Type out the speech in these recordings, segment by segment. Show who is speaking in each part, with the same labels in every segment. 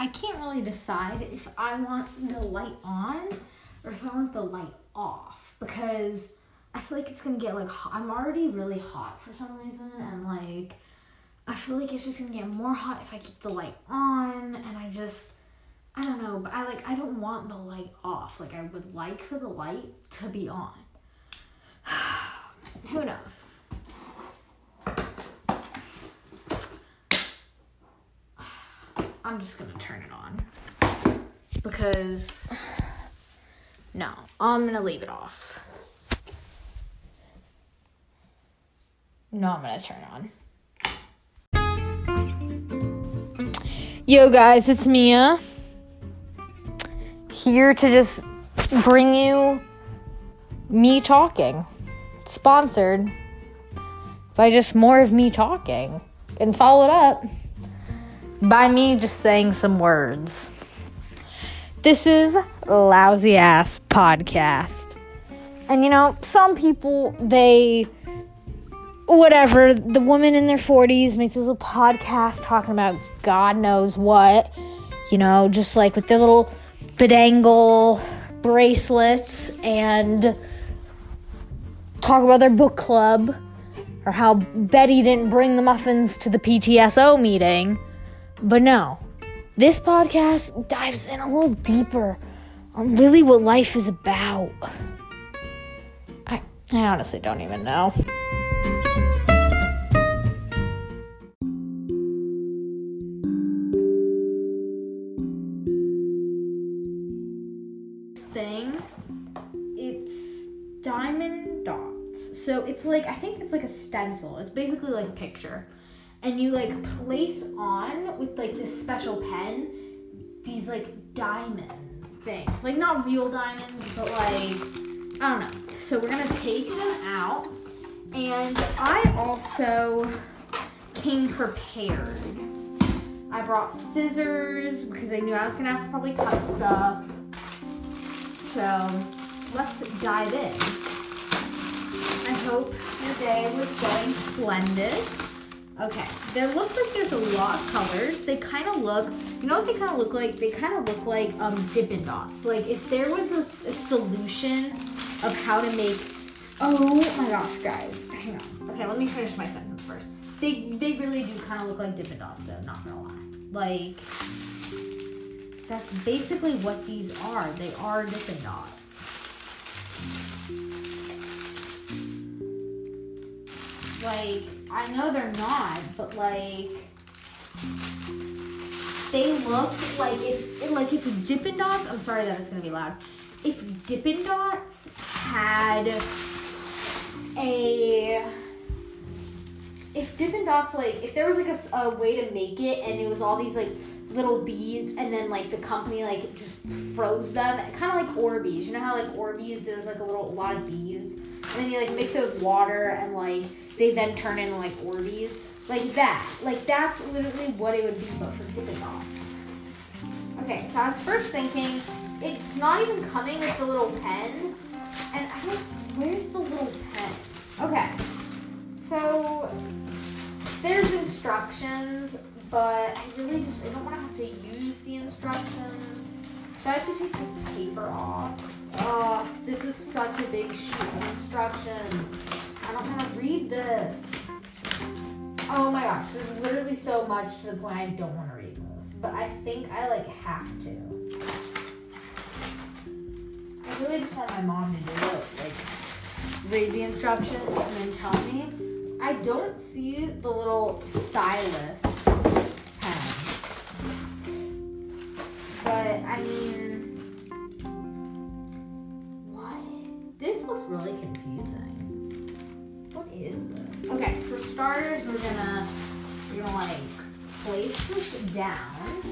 Speaker 1: I can't really decide if I want the light on or if I want the light off because I feel like it's gonna get like hot. I'm already really hot for some reason, and like I feel like it's just gonna get more hot if I keep the light on, and I just I don't know, but I like I don't want the light off. Like I would like for the light to be on. Who knows? I'm just gonna turn it on because no, I'm gonna leave it off. No, I'm gonna turn it on. Yo, guys, it's Mia here to just bring you me talking. Sponsored by just more of me talking and followed up by me just saying some words. This is Lousy Ass Podcast. And you know, some people, they, whatever, the woman in their 40s makes this little podcast talking about God knows what, you know, just like with their little bedangle bracelets and talk about their book club or how Betty didn't bring the muffins to the PTSO meeting. But no, this podcast dives in a little deeper on really what life is about. I, I honestly don't even know. Thing, it's diamond dots. So it's like, I think it's like a stencil. It's basically like a picture and you like place on with like this special pen these like diamond things. Like not real diamonds but like i don't know. So we're gonna take them out and i also came prepared. I brought scissors because i knew i was gonna have to probably cut stuff. So let's dive in. I hope your day was going splendid Okay, there looks like there's a lot of colors. They kind of look, you know what they kind of look like? They kind of look like um, Dippin' Dots. Like if there was a, a, solution of how to make, oh my gosh, guys, hang on. Okay, let me finish my sentence first. They, they really do kind of look like Dippin' Dots though, not gonna lie. Like, that's basically what these are. They are Dippin' Dots. Like, I know they're not, but like they look like if like if Dippin' Dots. I'm sorry that it's gonna be loud. If Dippin' Dots had a if Dippin' Dots like if there was like a, a way to make it and it was all these like little beads and then like the company like just froze them kind of like Orbeez you know how like Orbeez there's like a little a lot of beads and then you like mix it with water and like they then turn into like Orbeez. Like that. Like that's literally what it would be but for Dippin' Okay, so I was first thinking it's not even coming with the little pen. And I don't where's the little pen? Okay. So there's instructions, but I really just I don't want to have to use the instructions. So I have to take this paper off. Oh, this is such a big sheet of instructions. I don't want to read this. Oh my gosh, there's literally so much to the point I don't want to read this. But I think I like have to. I really just want my mom to do it. Like read the instructions and then tell me. I don't see the little stylus pen. But I mean This looks really confusing What is this? Okay, for starters, we're gonna we're gonna like place this down.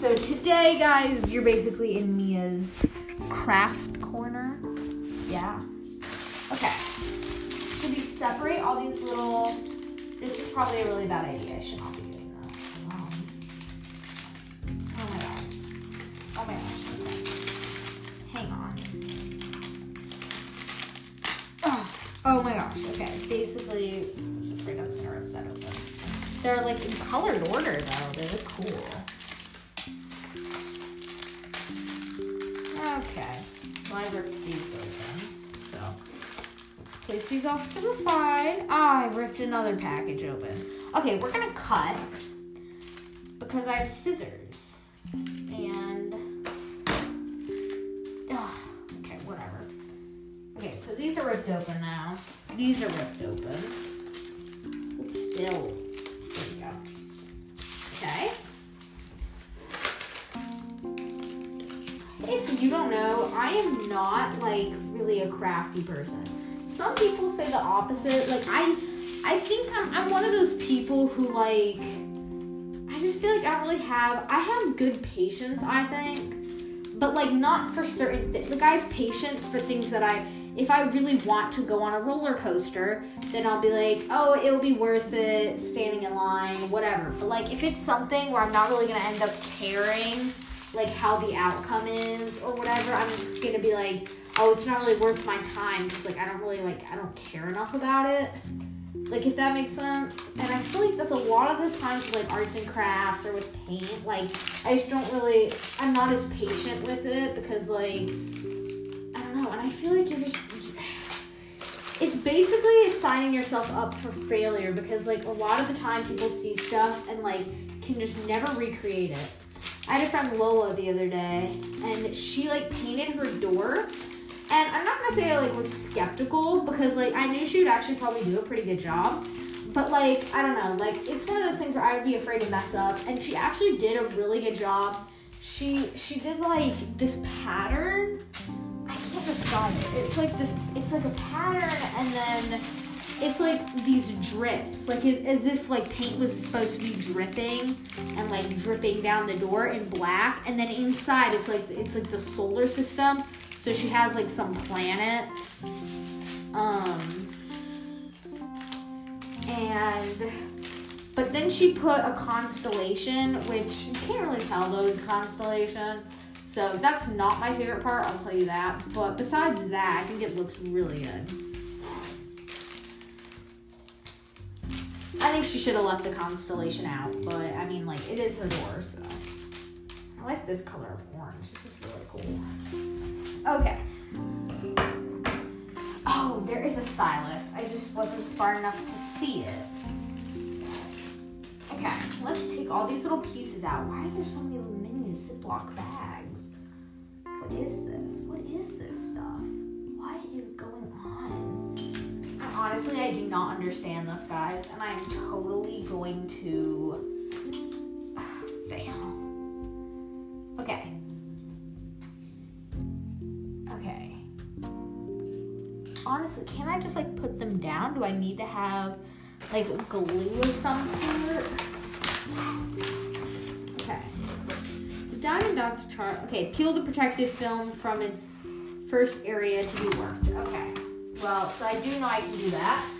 Speaker 1: So today, guys, you're basically in Mia's craft corner. Yeah. Okay. Should we separate all these little? This is probably a really bad idea. I should not be like in colored order though. They look cool. Okay, so I ripped these open. So let's place these off to the side. Ah, I ripped another package open. Okay, we're gonna cut because I have scissors. And ah, okay, whatever. Okay, so these are ripped open now. These are ripped open. Opposite. Like I I think I'm I'm one of those people who like I just feel like I don't really have I have good patience, I think. But like not for certain th- like I have patience for things that I if I really want to go on a roller coaster, then I'll be like, oh, it'll be worth it standing in line, whatever. But like if it's something where I'm not really gonna end up caring like how the outcome is or whatever, I'm just gonna be like, oh, it's not really worth my time because like I don't really like I don't care enough about it. Like if that makes sense. And I feel like that's a lot of the times with like arts and crafts or with paint. Like I just don't really I'm not as patient with it because like I don't know, and I feel like you're just it's basically signing yourself up for failure because like a lot of the time people see stuff and like can just never recreate it. I had a friend Lola the other day, and she like painted her door. And I'm not gonna say I like was skeptical because like I knew she would actually probably do a pretty good job. But like I don't know, like it's one of those things where I would be afraid to mess up. And she actually did a really good job. She she did like this pattern. I can't describe it. It's like this. It's like a pattern, and then it's like these drips, like it, as if like paint was supposed to be dripping and like dripping down the door in black, and then inside it's like it's like the solar system. So she has like some planets, um, and but then she put a constellation, which you can't really tell a constellation. So that's not my favorite part, I'll tell you that. But besides that, I think it looks really good. I think she should have left the constellation out, but I mean, like, it is her door, so. I like this color of orange. This is really cool. Okay. Oh, there is a stylus. I just wasn't smart enough to see it. Okay, let's take all these little pieces out. Why are there so many mini Ziploc bags? What is this? What is this stuff? What is going on? honestly, I do not understand this, guys, and I am totally going to I need to have like glue of some sort? Okay. The diamond dots chart. Okay, peel the protective film from its first area to be worked. Okay. Well, so I do know I can do that.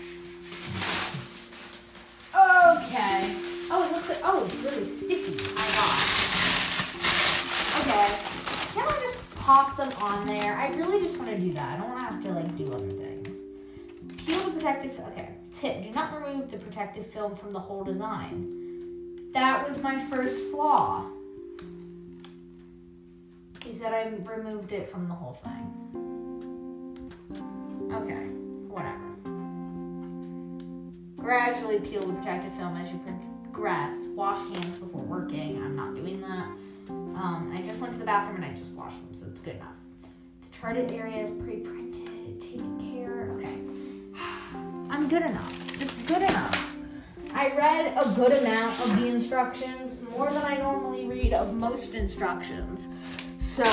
Speaker 1: Okay. Oh, it looks like, oh, it's really sticky. I got Okay. Can I just pop them on there? I really just want to do that. I don't protective, okay. Tip, do not remove the protective film from the whole design. That was my first flaw. Is that I removed it from the whole thing. Okay, whatever. Gradually peel the protective film as you progress. Wash hands before working. I'm not doing that. Um, I just went to the bathroom and I just washed them, so it's good enough. The charted area is pre-printed, I'm good enough. It's good enough. I read a good amount of the instructions, more than I normally read of most instructions. So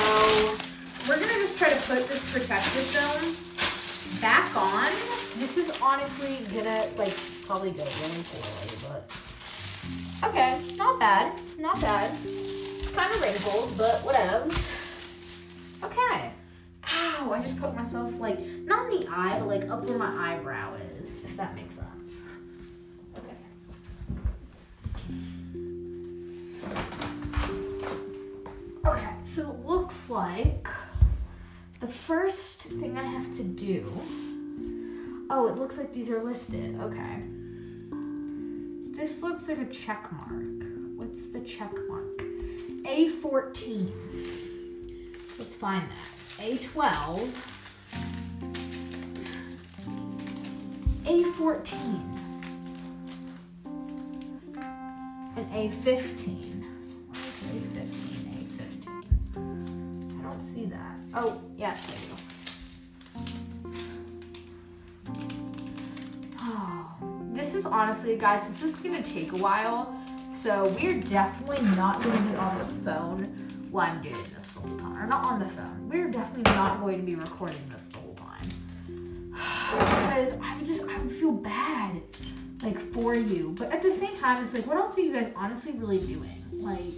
Speaker 1: we're gonna just try to put this protective film back on. This is honestly gonna like probably go really poorly, but okay, not bad, not bad. Kind of wrinkled, but whatever. Okay. Ow! I just put myself like not in the eye, but like up where my eyebrow is, if that makes sense. Okay. Okay, so it looks like the first thing I have to do. Oh, it looks like these are listed. Okay. This looks like a check mark. What's the check mark? A14. Let's find that. A12, A14, and A15. A15? A15. I don't see that. Oh, yes, I do. Oh, this is honestly, guys, this is gonna take a while. So we're definitely not gonna be on the phone while I'm doing this the whole time. Or not on the phone. We're definitely not going to be recording this the whole time. Because I would just, I would feel bad, like, for you. But at the same time, it's like, what else are you guys honestly really doing? Like,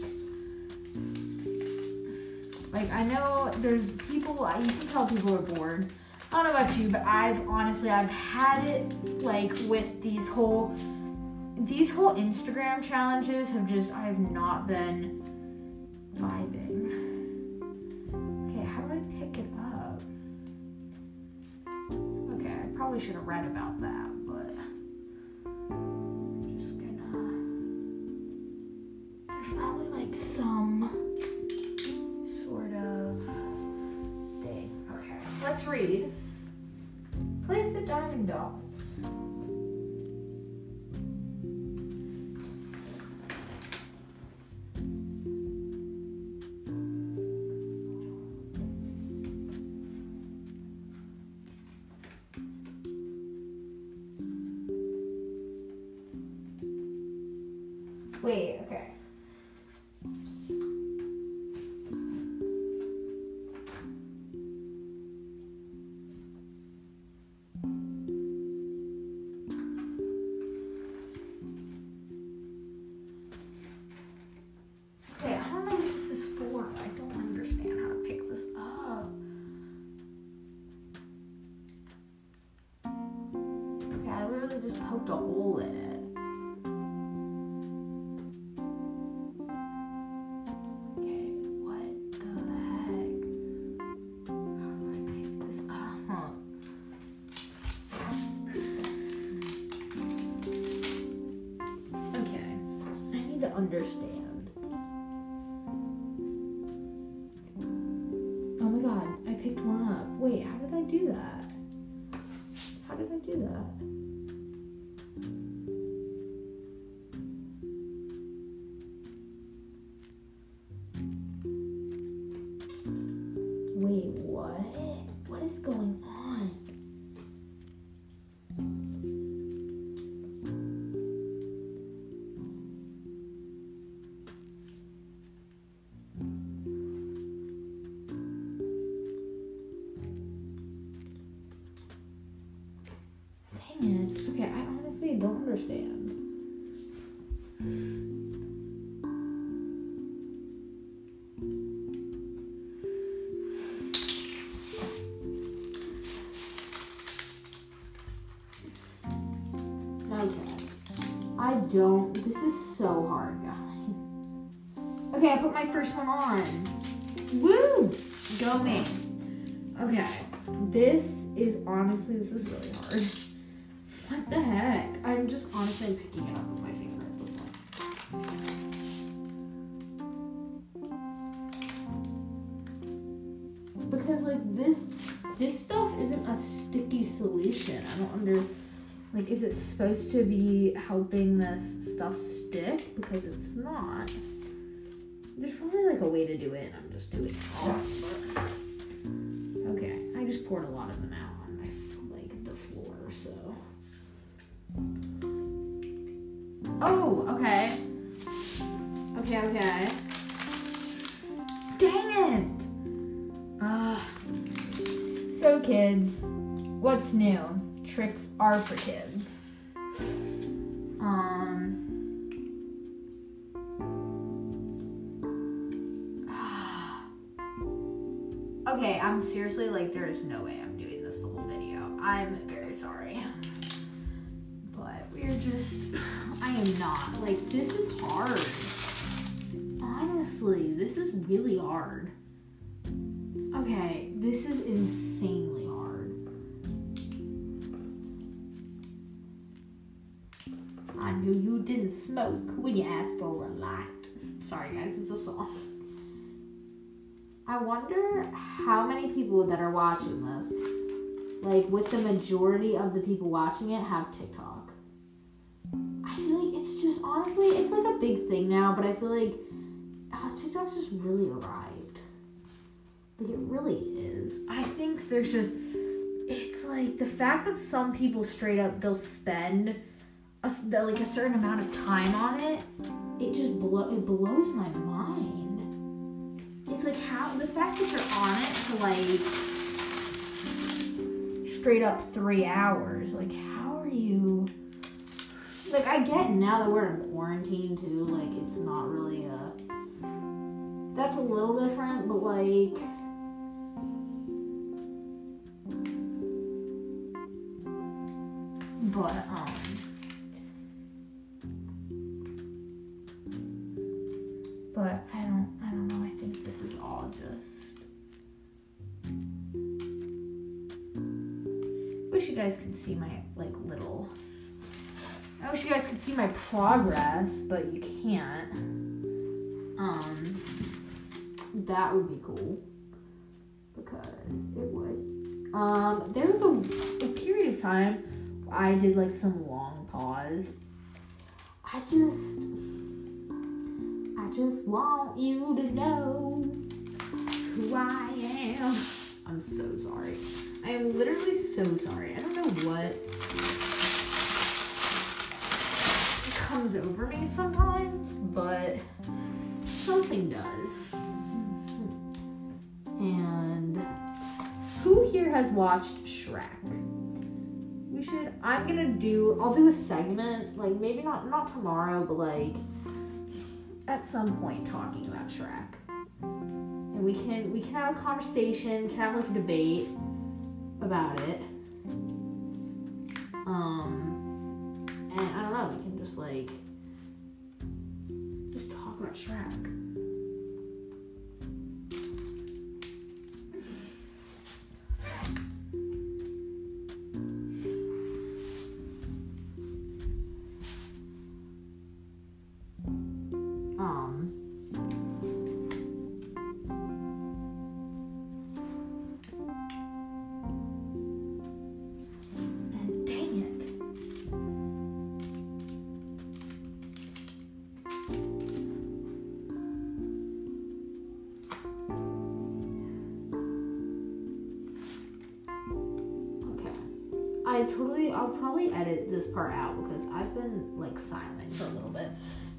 Speaker 1: like I know there's people, you can tell people are bored. I don't know about you, but I've honestly, I've had it like with these whole, these whole Instagram challenges have just, I have not been vibing. Probably should have read about understand. Oh my god, I picked one up. Wait, how did I do that? How did I do that? Don't. This is so hard, guys. Okay, I put my first one on. Woo! Go me. Okay. This is honestly, this is really hard. What the heck? I'm just honestly picking it up with my finger. Because like this, this stuff isn't a sticky solution. I don't under, like, is it supposed to be helping this stuff stick? Because it's not. There's probably like a way to do it. and I'm just doing it wrong. Okay, I just poured a lot of them out on my like the floor, so. Oh, okay. Okay, okay. Dang it! Ah. so, kids, what's new? Tricks are for kids. Um. Okay, I'm seriously like, there is no way I'm doing this the whole video. I'm very sorry. But we're just, I am not. Like, this is hard. Honestly, this is really hard. Okay, this is insanely I knew you didn't smoke when you asked for a light. Sorry, guys, it's a song. I wonder how many people that are watching this, like with the majority of the people watching it, have TikTok. I feel like it's just honestly, it's like a big thing now, but I feel like oh, TikTok's just really arrived. Like it really is. I think there's just, it's like the fact that some people straight up they'll spend a, like a certain amount of time on it. It just blow it blows my mind it's like how the fact that you're on it for like straight up three hours. Like, how are you? Like, I get now that we're in quarantine too. Like, it's not really a. That's a little different, but like. But see my progress, but you can't. Um, that would be cool because it would. Um, there was a, a period of time I did like some long pause. I just I just want you to know who I am. I'm so sorry. I am literally so sorry. I don't know what comes over me sometimes, but something does. And who here has watched Shrek? We should I'm gonna do I'll do a segment, like maybe not not tomorrow, but like at some point talking about Shrek. And we can we can have a conversation, can have like a debate about it. Um and I don't know, we can just like just talk about Shrek.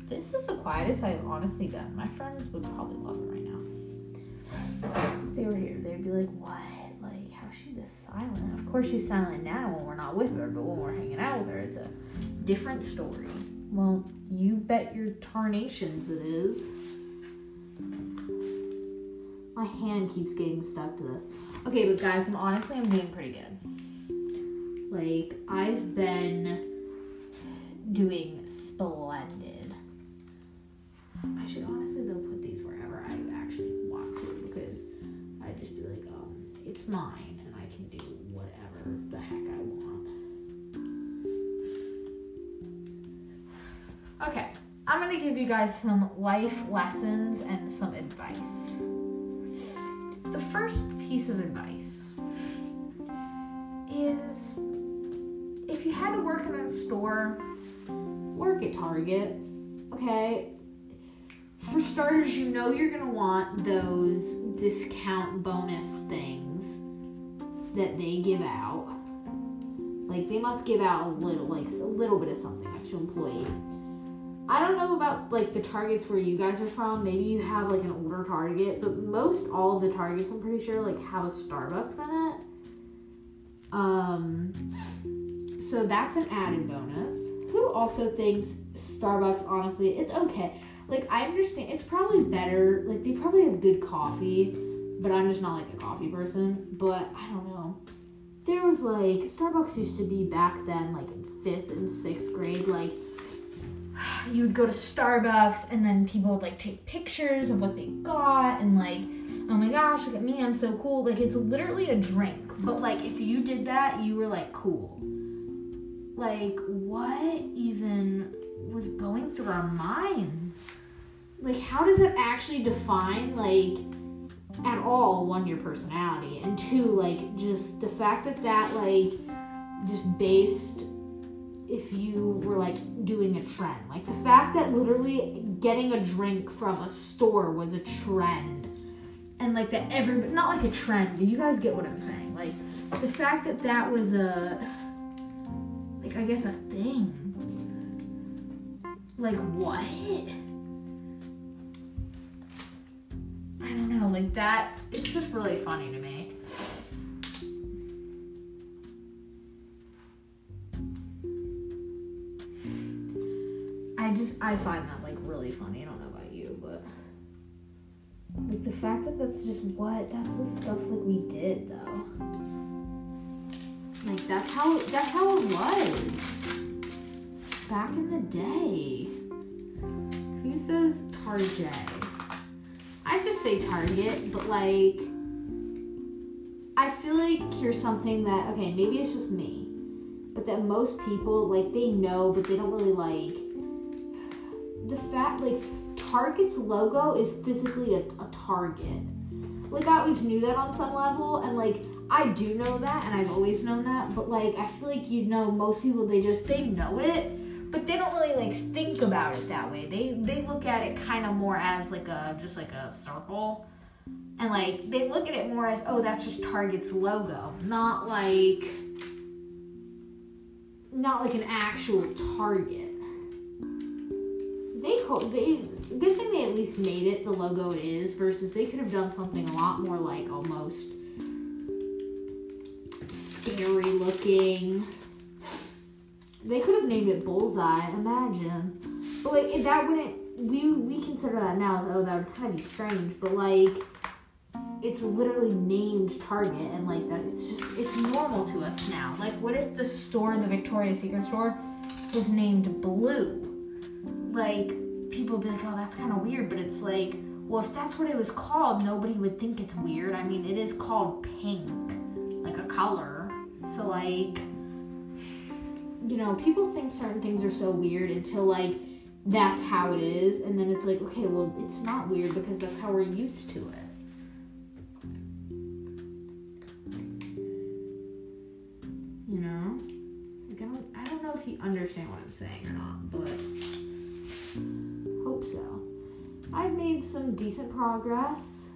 Speaker 1: This is the quietest I've honestly done. My friends would probably love it right now. If they were here, they'd be like, what? Like, how's she this silent? Of course, she's silent now when we're not with her, but when we're hanging out with her, it's a different story. Well, you bet your tarnations it is. My hand keeps getting stuck to this. Okay, but guys, I'm honestly I'm doing pretty good. Like, I've been doing splendid. Give you guys some life lessons and some advice. The first piece of advice is if you had to work in a store, work at Target. Okay. For starters, you know you're gonna want those discount bonus things that they give out. Like they must give out a little, like a little bit of something to employee. I don't know about like the targets where you guys are from. Maybe you have like an older Target, but most all the Targets, I'm pretty sure, like have a Starbucks in it. Um, so that's an added bonus. Who also thinks Starbucks, honestly, it's okay. Like, I understand, it's probably better. Like, they probably have good coffee, but I'm just not like a coffee person. But I don't know. There was like, Starbucks used to be back then, like in fifth and sixth grade, like, you would go to Starbucks and then people would like take pictures of what they got and like, oh my gosh, look at me, I'm so cool. Like, it's literally a drink. But like, if you did that, you were like cool like what even was going through our minds like how does it actually define like at all one your personality and two like just the fact that that like just based if you were like doing a trend. Like the fact that literally getting a drink from a store was a trend and like that every not like a trend do you guys get what i'm saying. Like the fact that that was a like i guess a thing. Like what? I don't know, like that, it's just really funny to me. I just, I find that like really funny. I don't know about you, but like the fact that that's just what, that's the stuff like we did though. Like that's how, that's how it was back in the day. Who says Target? I just say Target, but like, I feel like here's something that, okay, maybe it's just me, but that most people, like, they know, but they don't really like the fact, like, Target's logo is physically a, a target. Like, I always knew that on some level, and like, I do know that, and I've always known that, but like, I feel like you know, most people, they just, they know it but they don't really like think about it that way. They they look at it kind of more as like a just like a circle. And like they look at it more as oh that's just Target's logo, not like not like an actual Target. They they good thing they at least made it the logo it is versus they could have done something a lot more like almost scary looking they could have named it Bullseye. Imagine, but like that wouldn't. We we consider that now as oh that would kind of be strange, but like it's literally named Target and like that. It's just it's normal to us now. Like what if the store, the Victoria's Secret store, was named Blue? Like people be like, oh that's kind of weird, but it's like well if that's what it was called, nobody would think it's weird. I mean it is called pink, like a color. So like you know, people think certain things are so weird until like that's how it is, and then it's like, okay, well, it's not weird because that's how we're used to it. You know, like I don't, I don't know if you understand what I'm saying or not, but hope so. I've made some decent progress.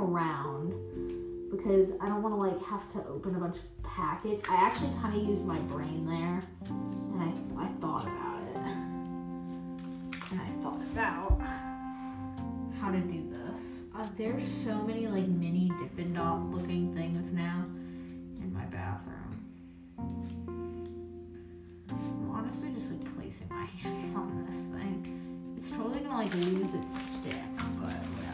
Speaker 1: Around because I don't want to like have to open a bunch of packets. I actually kind of used my brain there and I, I thought about it. And I thought about how to do this. Uh, there's so many like mini Dippin' Dot looking things now in my bathroom. I'm honestly just like placing my hands on this thing. It's totally gonna like lose its stick, but whatever.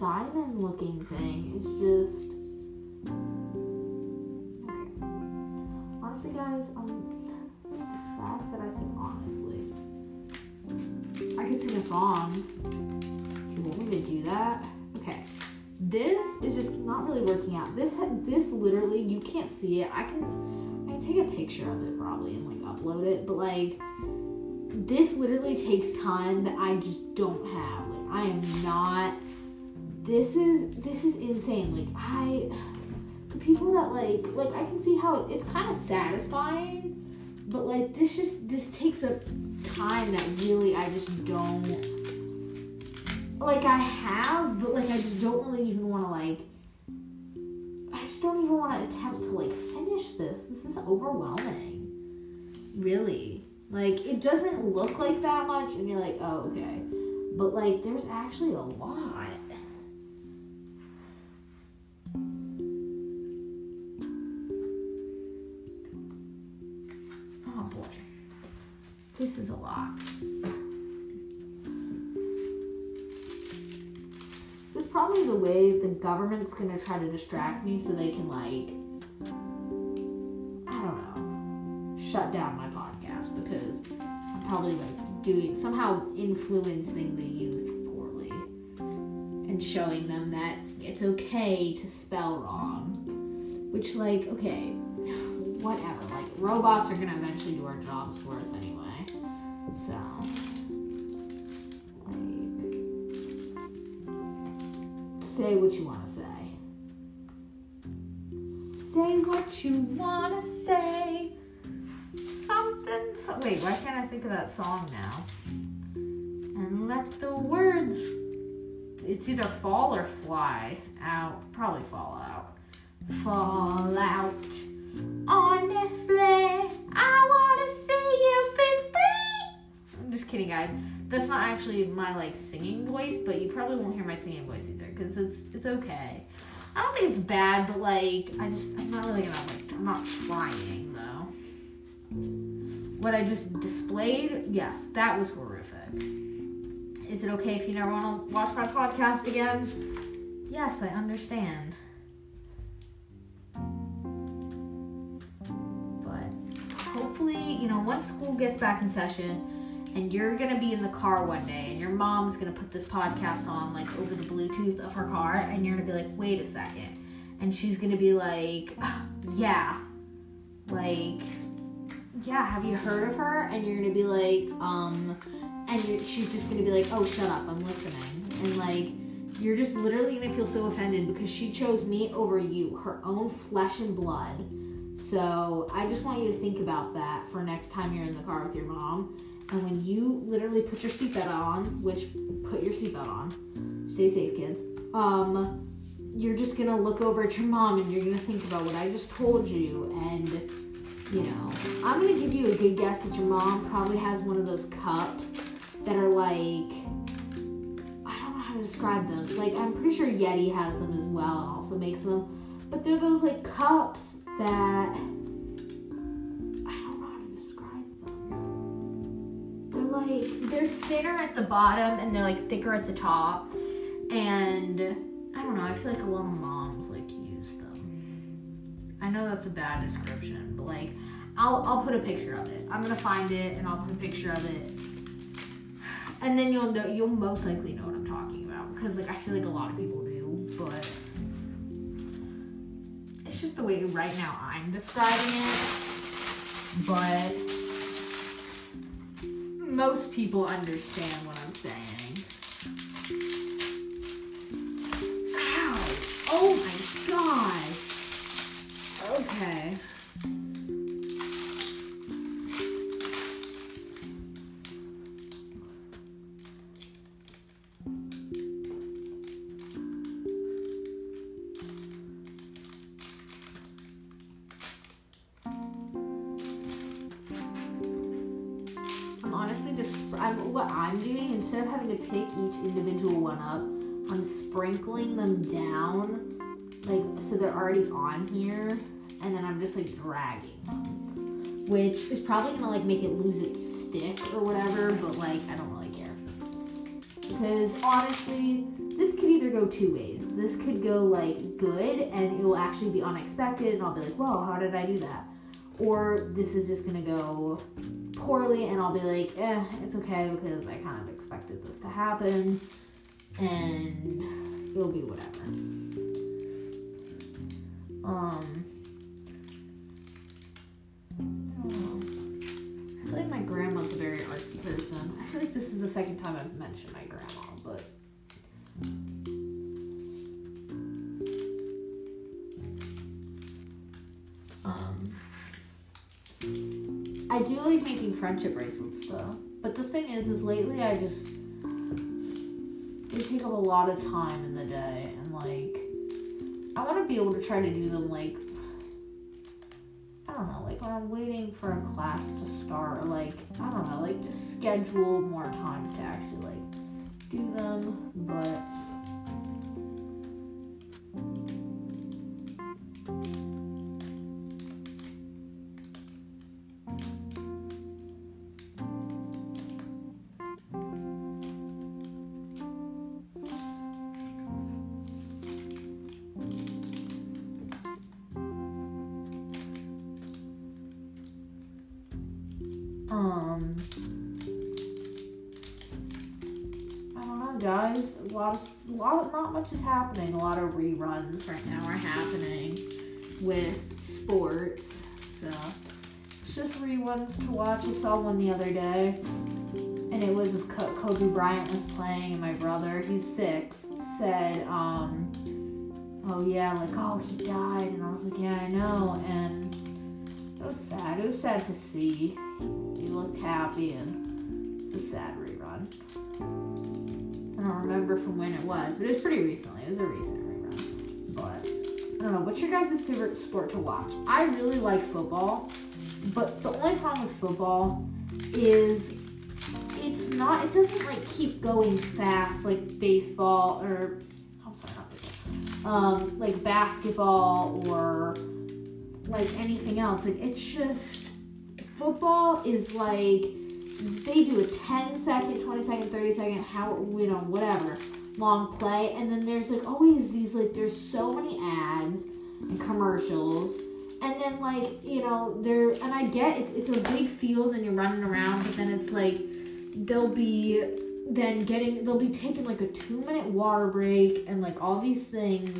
Speaker 1: Diamond looking thing is just okay. Honestly, guys, um, the fact that I said honestly, I could sing a song. You want me to do that? Okay. This is just not really working out. This this literally you can't see it. I can I can take a picture of it probably and like upload it, but like this literally takes time that I just don't have. Like I am not this is this is insane. Like I, the people that like like I can see how it's kind of satisfying, but like this just this takes a time that really I just don't like I have, but like I just don't really even want to like. I just don't even want to attempt to like finish this. This is overwhelming. Really. Like it doesn't look like that much and you're like, "Oh, okay." but like there's actually a lot. This is a lot. This is probably the way the government's gonna try to distract me so they can like I don't know shut down my podcast because I'm probably like doing somehow influencing the youth poorly and showing them that it's okay to spell wrong. Which like, okay, whatever. Like robots are gonna eventually do our jobs for us anyway. So like say what you wanna say. Say what you wanna say. Something so wait, why can't I think of that song now? And let the words it's either fall or fly out. Probably fall out. Fall out. Guys. That's not actually my like singing voice, but you probably won't hear my singing voice either because it's it's okay. I don't think it's bad, but like I just I'm not really gonna like I'm not trying though. What I just displayed, yes, that was horrific. Is it okay if you never want to watch my podcast again? Yes, I understand. But hopefully, you know, once school gets back in session and you're to be in the car one day and your mom's to put this podcast on like over the Bluetooth of her car and you're to be like, wait a second. And she's to be like, yeah, like, yeah, have you heard of her? And you're to be like, um, and she's just gonna be like, "Oh, shut up, I'm listening," and like you're just literally gonna feel so offended because she chose me over you, her own flesh and blood. So I just want you to think about that for next time you're in the car with your mom, and when you literally put your seatbelt on, which put your seatbelt on, stay safe, kids. Um, you're just gonna look over at your mom and you're gonna think about what I just told you and you know, I'm gonna give you a good guess that your mom probably has one of those cups that are like I don't know how to describe them. Like I'm pretty sure Yeti has them as well and also makes them. But they're those like cups that like they're thinner at the bottom and they're like thicker at the top. And I don't know, I feel like a lot of moms like to use them. I know that's a bad description, but like I'll I'll put a picture of it. I'm gonna find it and I'll put a picture of it and then you'll know you'll most likely know what I'm talking about because like I feel like a lot of people do, but it's just the way right now I'm describing it. But most people understand what I'm saying. Ow! Oh dragging which is probably gonna like make it lose its stick or whatever. But like I don't really care because honestly, this could either go two ways. This could go like good and it will actually be unexpected, and I'll be like, "Whoa, how did I do that?" Or this is just gonna go poorly and I'll be like, eh, it's okay because I kind of expected this to happen and it'll be whatever. Um, I feel like my grandma's a very artsy person. I feel like this is the second time I've mentioned my grandma, but. Um, I do like making friendship bracelets though. But the thing is, is lately I just they take up a lot of time in the day, and like I want to be able to try to do them like don't know, like when I'm waiting for a class to start, like I don't know, like just schedule more time to actually like do them, but not much is happening. A lot of reruns right now are happening with sports. So it's just reruns to watch. I saw one the other day. And it was Kobe Bryant was playing, and my brother, he's six, said, um, "Oh yeah, like oh he died," and I was like, "Yeah, I know," and it was sad. It was sad to see. He looked happy, and it's a sad rerun. I don't remember from when it was, but it was pretty recently. It was a recent rerun. But I don't know. What's your guys' favorite sport to watch? I really like football, but the only problem with football is it's not. It doesn't like keep going fast like baseball or I'm sorry, not baseball. Um, like basketball or like anything else. Like it's just football is like they do a 10 second, 20 second, 30 second, how you know, whatever long play, and then there's like always these like there's so many ads and commercials. And then like, you know, there and I get it's it's a big field and you're running around, but then it's like they'll be then getting they'll be taking like a two minute water break and like all these things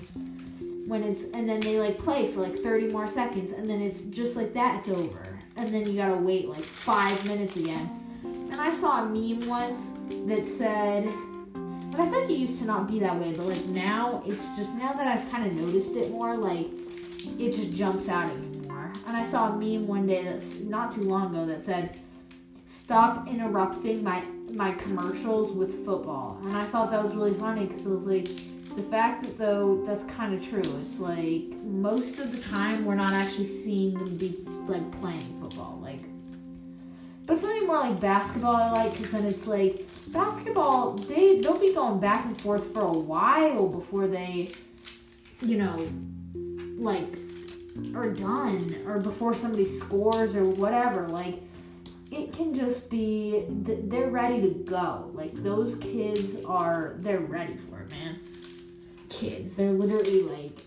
Speaker 1: when it's and then they like play for like 30 more seconds and then it's just like that it's over. And then you gotta wait like five minutes again and i saw a meme once that said but i think it used to not be that way but like now it's just now that i've kind of noticed it more like it just jumps out at me more. And i saw a meme one day that's not too long ago that said stop interrupting my my commercials with football. And i thought that was really funny because it was like the fact that though that's kind of true. It's like most of the time we're not actually seeing them be like playing football. Like but something more like basketball i like because then it's like basketball they they'll be going back and forth for a while before they you know like are done or before somebody scores or whatever. Like it can just be th- they're ready to go. Like those kids are they're ready for it man. Kids they're literally like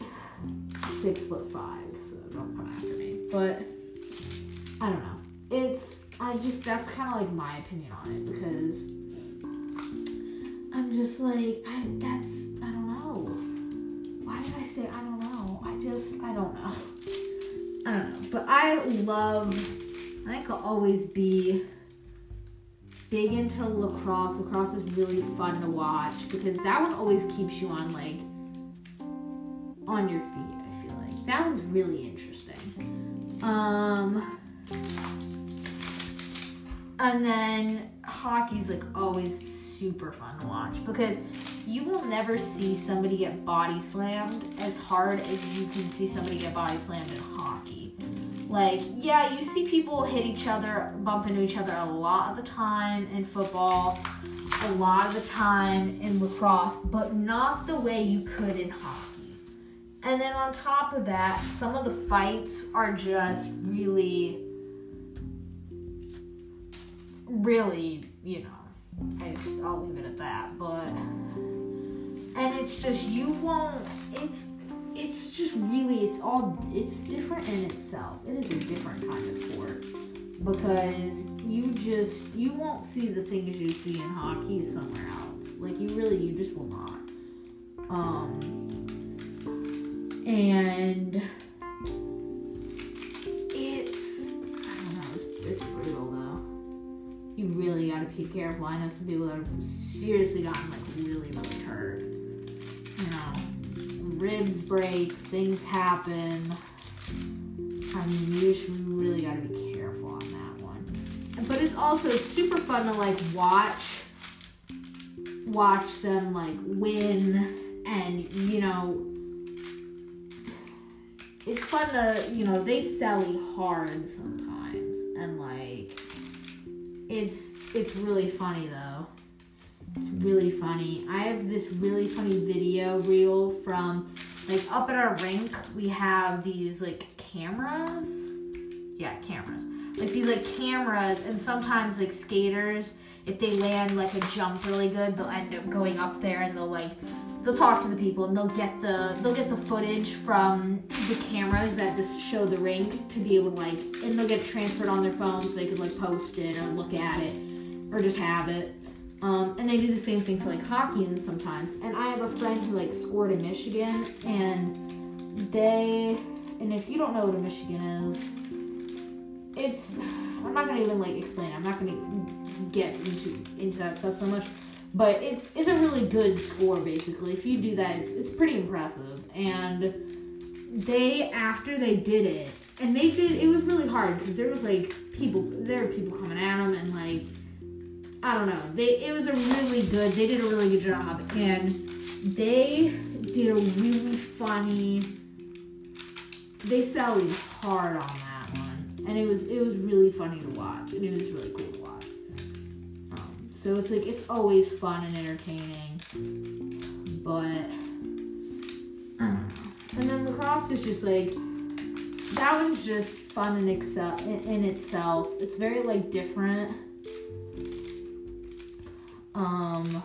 Speaker 1: six foot five so don't come after me. But i don't know. It's i just that's kind of like my opinion on it because i'm just like i that's i don't know why did i say i don't know i just i don't know i don't know but i love I think I'll always be big into lacrosse. Lacrosse is really fun to watch because that one always keeps you on like on your feet. I feel like that one's really interesting. Um, and then hockey's like always super fun to watch because you will never see somebody get body slammed as hard as you can see somebody get body slammed in hockey. Like, yeah, you see people hit each other, bump into each other a lot of the time in football, a lot of the time in lacrosse, but not the way you could in hockey. And then on top of that, some of the fights are just really, really, you know, I just, I'll leave it at that. But, and it's just, you won't, it's, it's just really it's all it's different in itself it is a different kind of sport because you just you won't see the things you see in hockey somewhere else like you really you just will not um and really got to be careful i know some people that have seriously gotten like really really hurt you know ribs break, things happen. I mean, you just really gotta be careful on that one. But it's also super fun to like watch, watch them like win, and you know, it's fun to you know they sally hard sometimes, it's it's really funny though. It's really funny. I have this really funny video reel from like up at our rink. We have these like cameras. Yeah, cameras. Like these like cameras, and sometimes like skaters, if they land like a jump really good, they'll end up going up there and they'll like they'll talk to the people and they'll get the they'll get the footage from the cameras that just show the rink to be able to like and they'll get transferred on their phones so they could like post it or look at it or just have it. Um, and they do the same thing for like hockey and sometimes. And I have a friend who like scored in Michigan and they and if you don't know what a Michigan is, it's I'm not gonna even like explain. It. I'm not gonna get into into that stuff so much but it's it's a really good score basically. If you do that, it's it's pretty impressive. And they after they did it, and they did it was really hard because there was like people there were people coming at them and like I don't know. They it was a really good. They did a really good job and they did a really funny. They selling hard on that one, and it was it was really funny to watch, and it was really cool. So it's like it's always fun and entertaining. But I don't know. And then lacrosse is just like that one's just fun in, excel, in, in itself. It's very like different. Um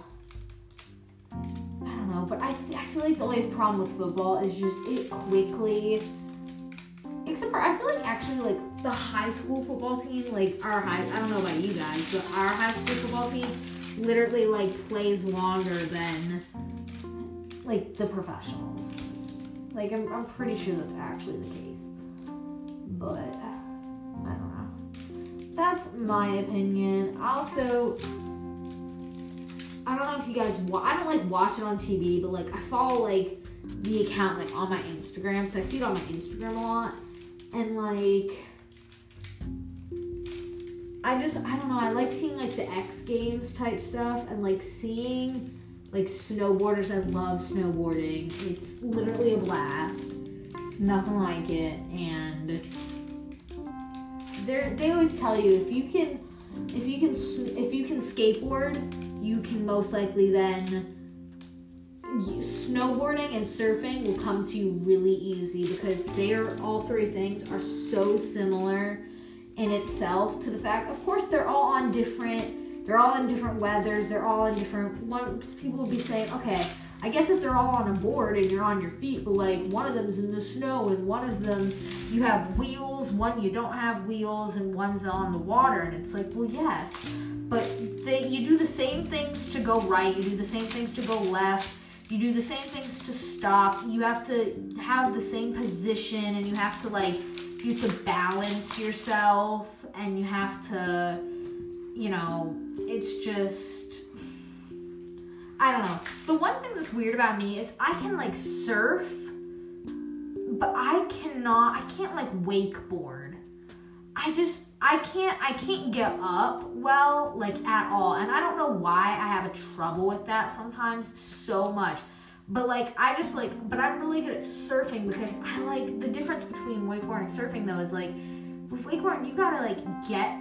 Speaker 1: I don't know, but I, I feel like the only problem with football is just it quickly except for I feel like actually like the high school football team, like our high I don't know about you guys, but our high school football team literally like plays longer than like the professionals. Like I'm I'm pretty sure that's actually the case. But I don't know. That's my opinion. Also I don't know if you guys wa- I don't like watch it on TV, but like I follow like the account like on my Instagram, so I see it on my Instagram a lot and like I just I don't know, I like seeing like the X Games type stuff and like seeing like snowboarders I love snowboarding. It's literally a blast. Nothing like it and they they always tell you if you can if you can if you can skateboard, you can most likely then snowboarding and surfing will come to you really easy because they're all three things are so similar in itself to the fact of course they're all on different they're all in different weathers they're all in different one people will be saying okay i get that they're all on a board and you're on your feet but like one of them's in the snow and one of them you have wheels one you don't have wheels and one's on the water. And it's like well yes but they, you do the same things to go right you do the same things to go left you do the same things to stop. You have to have the same position and you have to like you have to balance yourself and you have to you know, it's just I don't know. The one thing that's weird about me is I can like surf, but I cannot I can't like wakeboard. I just I can't I can't get up well like at all and I don't know why I have a trouble with that sometimes so much but like I just like but I'm really good at surfing because I like the difference between wakeboarding and surfing though is like with wakeboarding you gotta like get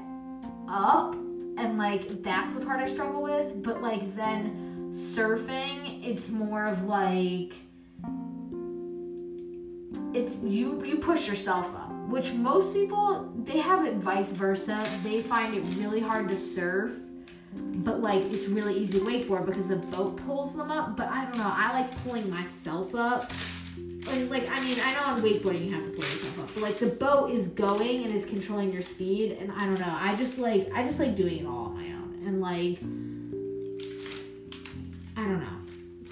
Speaker 1: up and like that's the part I struggle with but like then surfing it's more of like it's you you push yourself up which most people they have it vice versa. They find it really hard to surf, but like it's really easy to wakeboard because the boat pulls them up. But I don't know. I like pulling myself up. And like I mean, I know on wakeboarding you have to pull yourself up, but like the boat is going and is controlling your speed, and I don't know. I just like I just like doing it all on my own, and like I don't know.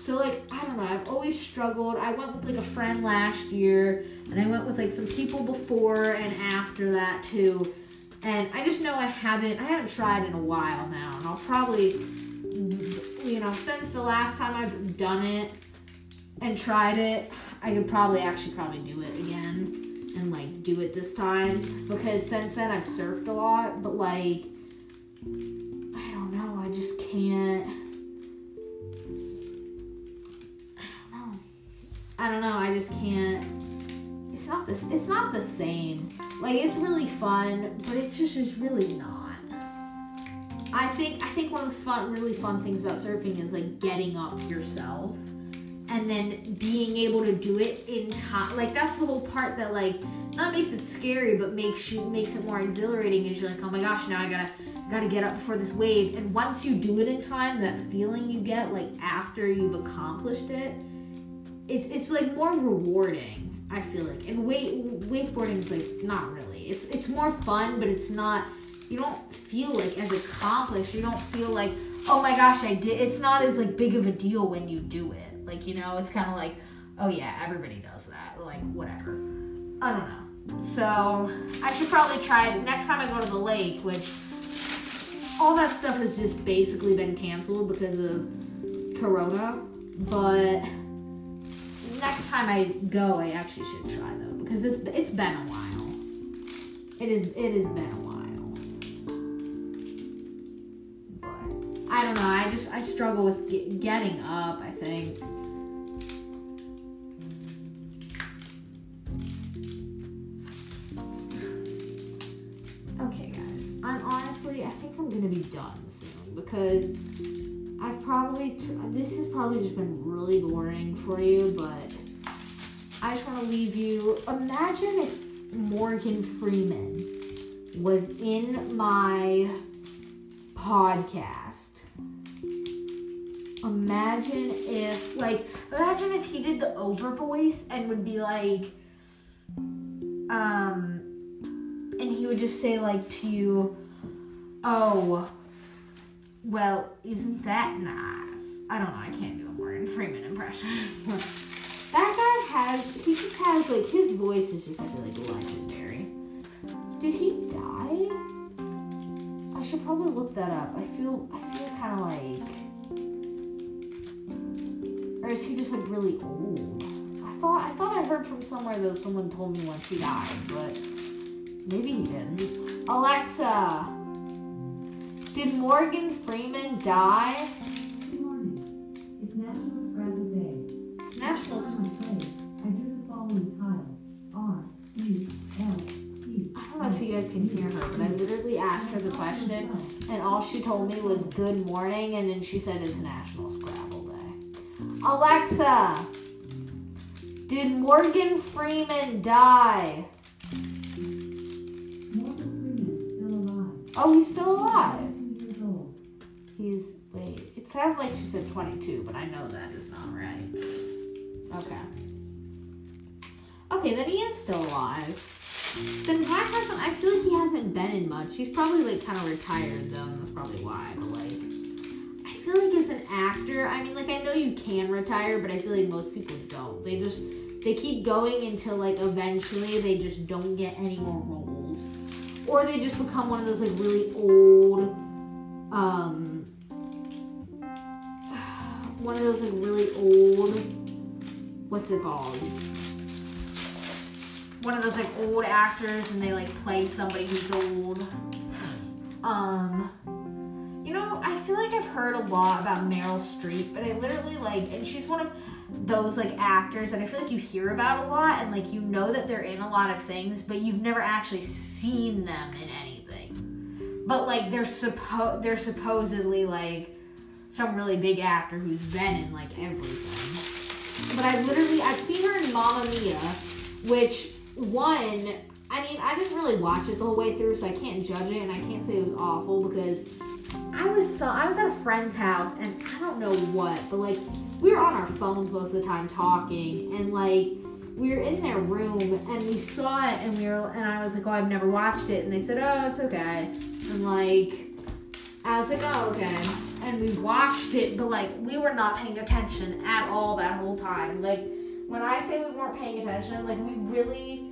Speaker 1: So like I don't know. I've always struggled. I went with like a friend last year and I went with like some people before and after that too. And I just know I haven't I haven't tried in a while now, and I'll probably you know since the last time I've done it and tried it, I could probably actually probably do it again and like do it this time because since then I've surfed a lot, but like I don't know, I just can't. I don't know. I just can't it's not this it's not the same. Like it's really fun, but it's just it's really not. I think I think one of the fun, really fun things about surfing is like getting up yourself and then being able to do it in time. Like that's the whole part that like not makes it scary, but makes you makes it more exhilarating. Is you're like, oh my gosh, now I gotta gotta get up before this wave. And once you do it in time, that feeling you get like after you've accomplished it, it's it's like more rewarding. I feel like, and wake wakeboarding is like not really. It's it's more fun, but it's not you don't feel like as accomplished. You don't feel like, oh my gosh, I did. It's not as like big of a deal when you do it. Like you know, it's kind of like, oh yeah, everybody does that, like whatever. I don't know. So I should probably try it next time I go to the lake, which all that stuff has just basically been canceled because of Corona. But next time I go, I actually should try though because it's it's been a while. It is it has been a while. But I don't know. I just I struggle with get, getting up. I think. Okay, guys. I'm honestly I think I'm gonna be done soon because I've probably t- this has probably just been really boring for you, but I just want to leave you. Imagine if Morgan Freeman was in my podcast imagine if like imagine if he did the over voice and would be like um and he would just say like to you oh well isn't that nice? I don't know i can't do a morgan freeman impression. That guy has he just has like his voice is just like legendary. Did he die? I should probably look that up. I feel i feel kind of like or is he just like really old? I thought I thought I heard from somewhere though someone told me once he died, but maybe he didn't. Alexa, did Morgan Freeman die?
Speaker 2: Good morning. It's National Scrabble Day.
Speaker 1: It's National.
Speaker 2: Scrabble Day. I do the following tiles: R, E, L, T.
Speaker 1: I don't know if you guys can hear her, but I literally asked her the question, and all she told me was "Good morning," and then she said it's National Scrabble Day. Alexa, did Morgan Freeman die?
Speaker 2: Morgan Freeman is still alive.
Speaker 1: Oh, he's still alive.
Speaker 2: 22 years old.
Speaker 1: He's wait. It sounded like she said 22, but I know that is not right. Okay. Okay, then he is still alive. Then why hasn't I feel like he hasn't been in much. He's probably like kind of retired though, and that's probably why. But like, I feel like as an actor, I mean, like I know you can retire, but I feel like most people don't. They just they keep going until like eventually they just don't get any more roles, or they just become one of those like really old, um, one of those like really old. What's it called? One of those like old actors, and they like play somebody who's old. Um, you know, I feel like I've heard a lot about Meryl Streep, but I literally like, and she's one of those like actors that I feel like you hear about a lot, and like you know that they're in a lot of things, but you've never actually seen them in anything. But like they're suppo they're supposedly like some really big actor who's been in like everything. But I literally I've seen her in Mamma Mia, which one I mean I didn't really watch it the whole way through, so I can't judge it, and I can't say it was awful because I was so I was at a friend's house and I don't know what, but like we were on our phones most of the time talking and like we were in their room and we saw it and we were and I was like, Oh, I've never watched it and they said, Oh, it's okay. And like Was like, Oh, okay. And we watched it, but like we were not paying attention at all that whole time. Like when I say we weren't paying attention, like we really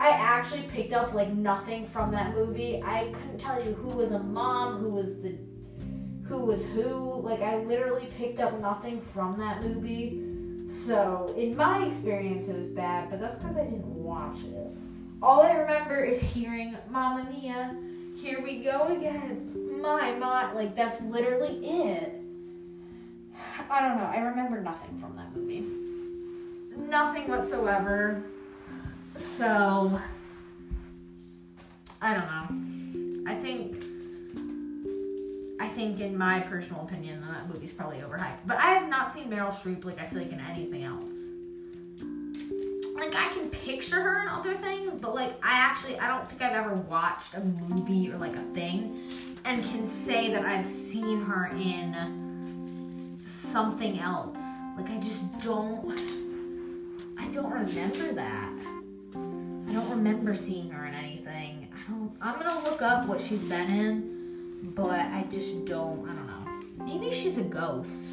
Speaker 1: I actually picked up like nothing from that movie. I couldn't tell you who was a mom, who was the who was who. Like I literally picked up nothing from that movie. So in my experience, it was bad, but that's because I didn't watch it. All I remember is hearing "Mamma Mia." Here we go again. My my, like that's literally it. I don't know. I remember nothing from that movie. Nothing whatsoever. So, I don't know. I think I think, in my personal opinion, that movie's probably overhyped. But I have not seen Meryl Streep like I feel like in anything else. Like I can picture her in other things, but like I actually I don't think I've ever watched a movie or like a thing and can say that I've seen her in something else. Like I just don't I don't remember that. I don't remember seeing her in anything. I don't I'm gonna look up what she's been in, but I just don't I don't know. Maybe she's a ghost.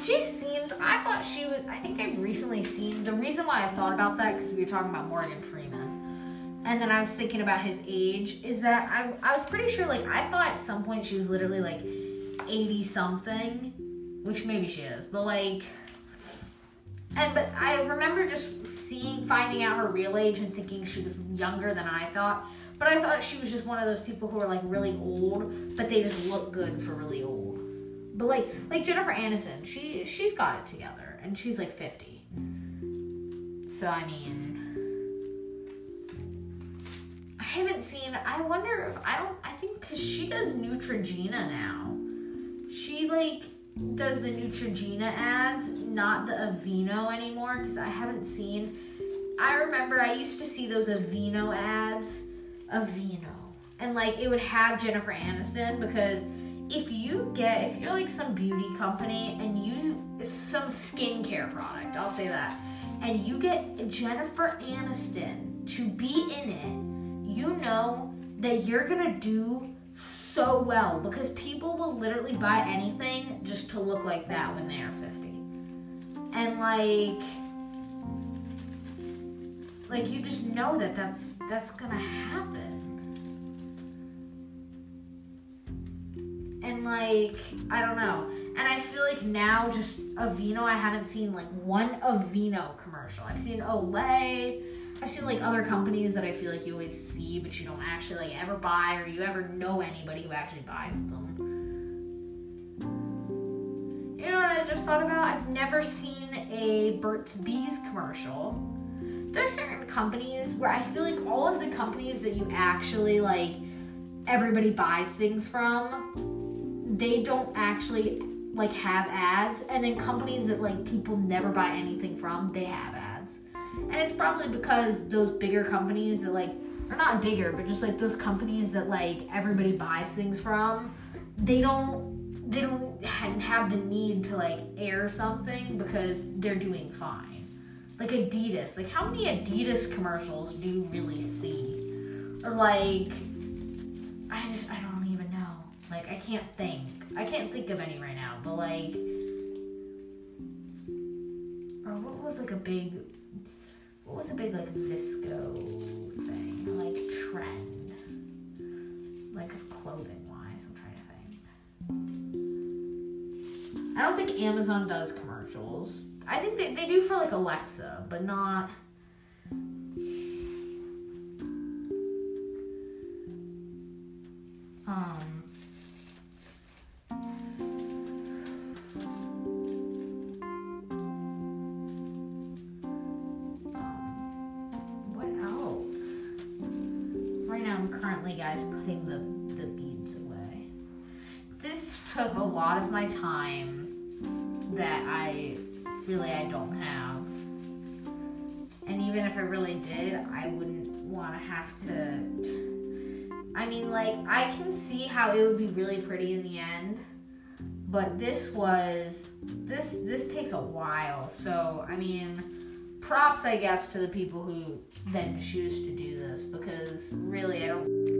Speaker 1: She seems I thought she was I think I've recently seen the reason why I thought about that because we were talking about Morgan Freeman. And then I was thinking about his age, is that I, I was pretty sure like I thought at some point she was literally like 80 something, which maybe she is, but like and but I remember just seeing finding out her real age and thinking she was younger than I thought. But I thought she was just one of those people who are like really old, but they just look good for really old. But like like Jennifer Aniston, she she's got it together and she's like 50. So I mean I haven't seen I wonder if I don't I think cuz she does Neutrogena now. She like does the Neutrogena ads, not the Aveeno anymore cuz I haven't seen I remember I used to see those Aveeno ads, Aveeno. And like it would have Jennifer Aniston because if you get if you're like some beauty company and you some skincare product, I'll say that, and you get Jennifer Aniston to be in it, you know that you're gonna do so well because people will literally buy anything just to look like that when they are 50. And like like you just know that that's that's gonna happen. And like I don't know. And I feel like now just Aveeno, I haven't seen like one Aveeno commercial. I've seen Olay. I've seen like other companies that I feel like you always see, but you don't actually like ever buy or you ever know anybody who actually buys them. You know what I just thought about? I've never seen a Burt's Bees commercial. There's certain companies where I feel like all of the companies that you actually like everybody buys things from they don't actually like have ads and then companies that like people never buy anything from they have ads. And it's probably because those bigger companies that like are not bigger but just like those companies that like everybody buys things from they don't they don't have the need to like air something because they're doing fine. Like adidas like how many adidas commercials do you really see? Or like i just i don't like I can't think. I can't think of any right now, but like or what was like a big what was a big like VSCO thing? Like trend. Like of clothing wise, I'm trying to think. I don't think Amazon does commercials. I think they, they do for like Alexa, but not um lot of my time that I really I don't have. And even if I really did, I wouldn't want to have to I mean like I can see how it would be really pretty in the end. But this was this this takes a while. So, I mean, props I guess to the people who then choose to do this because really I don't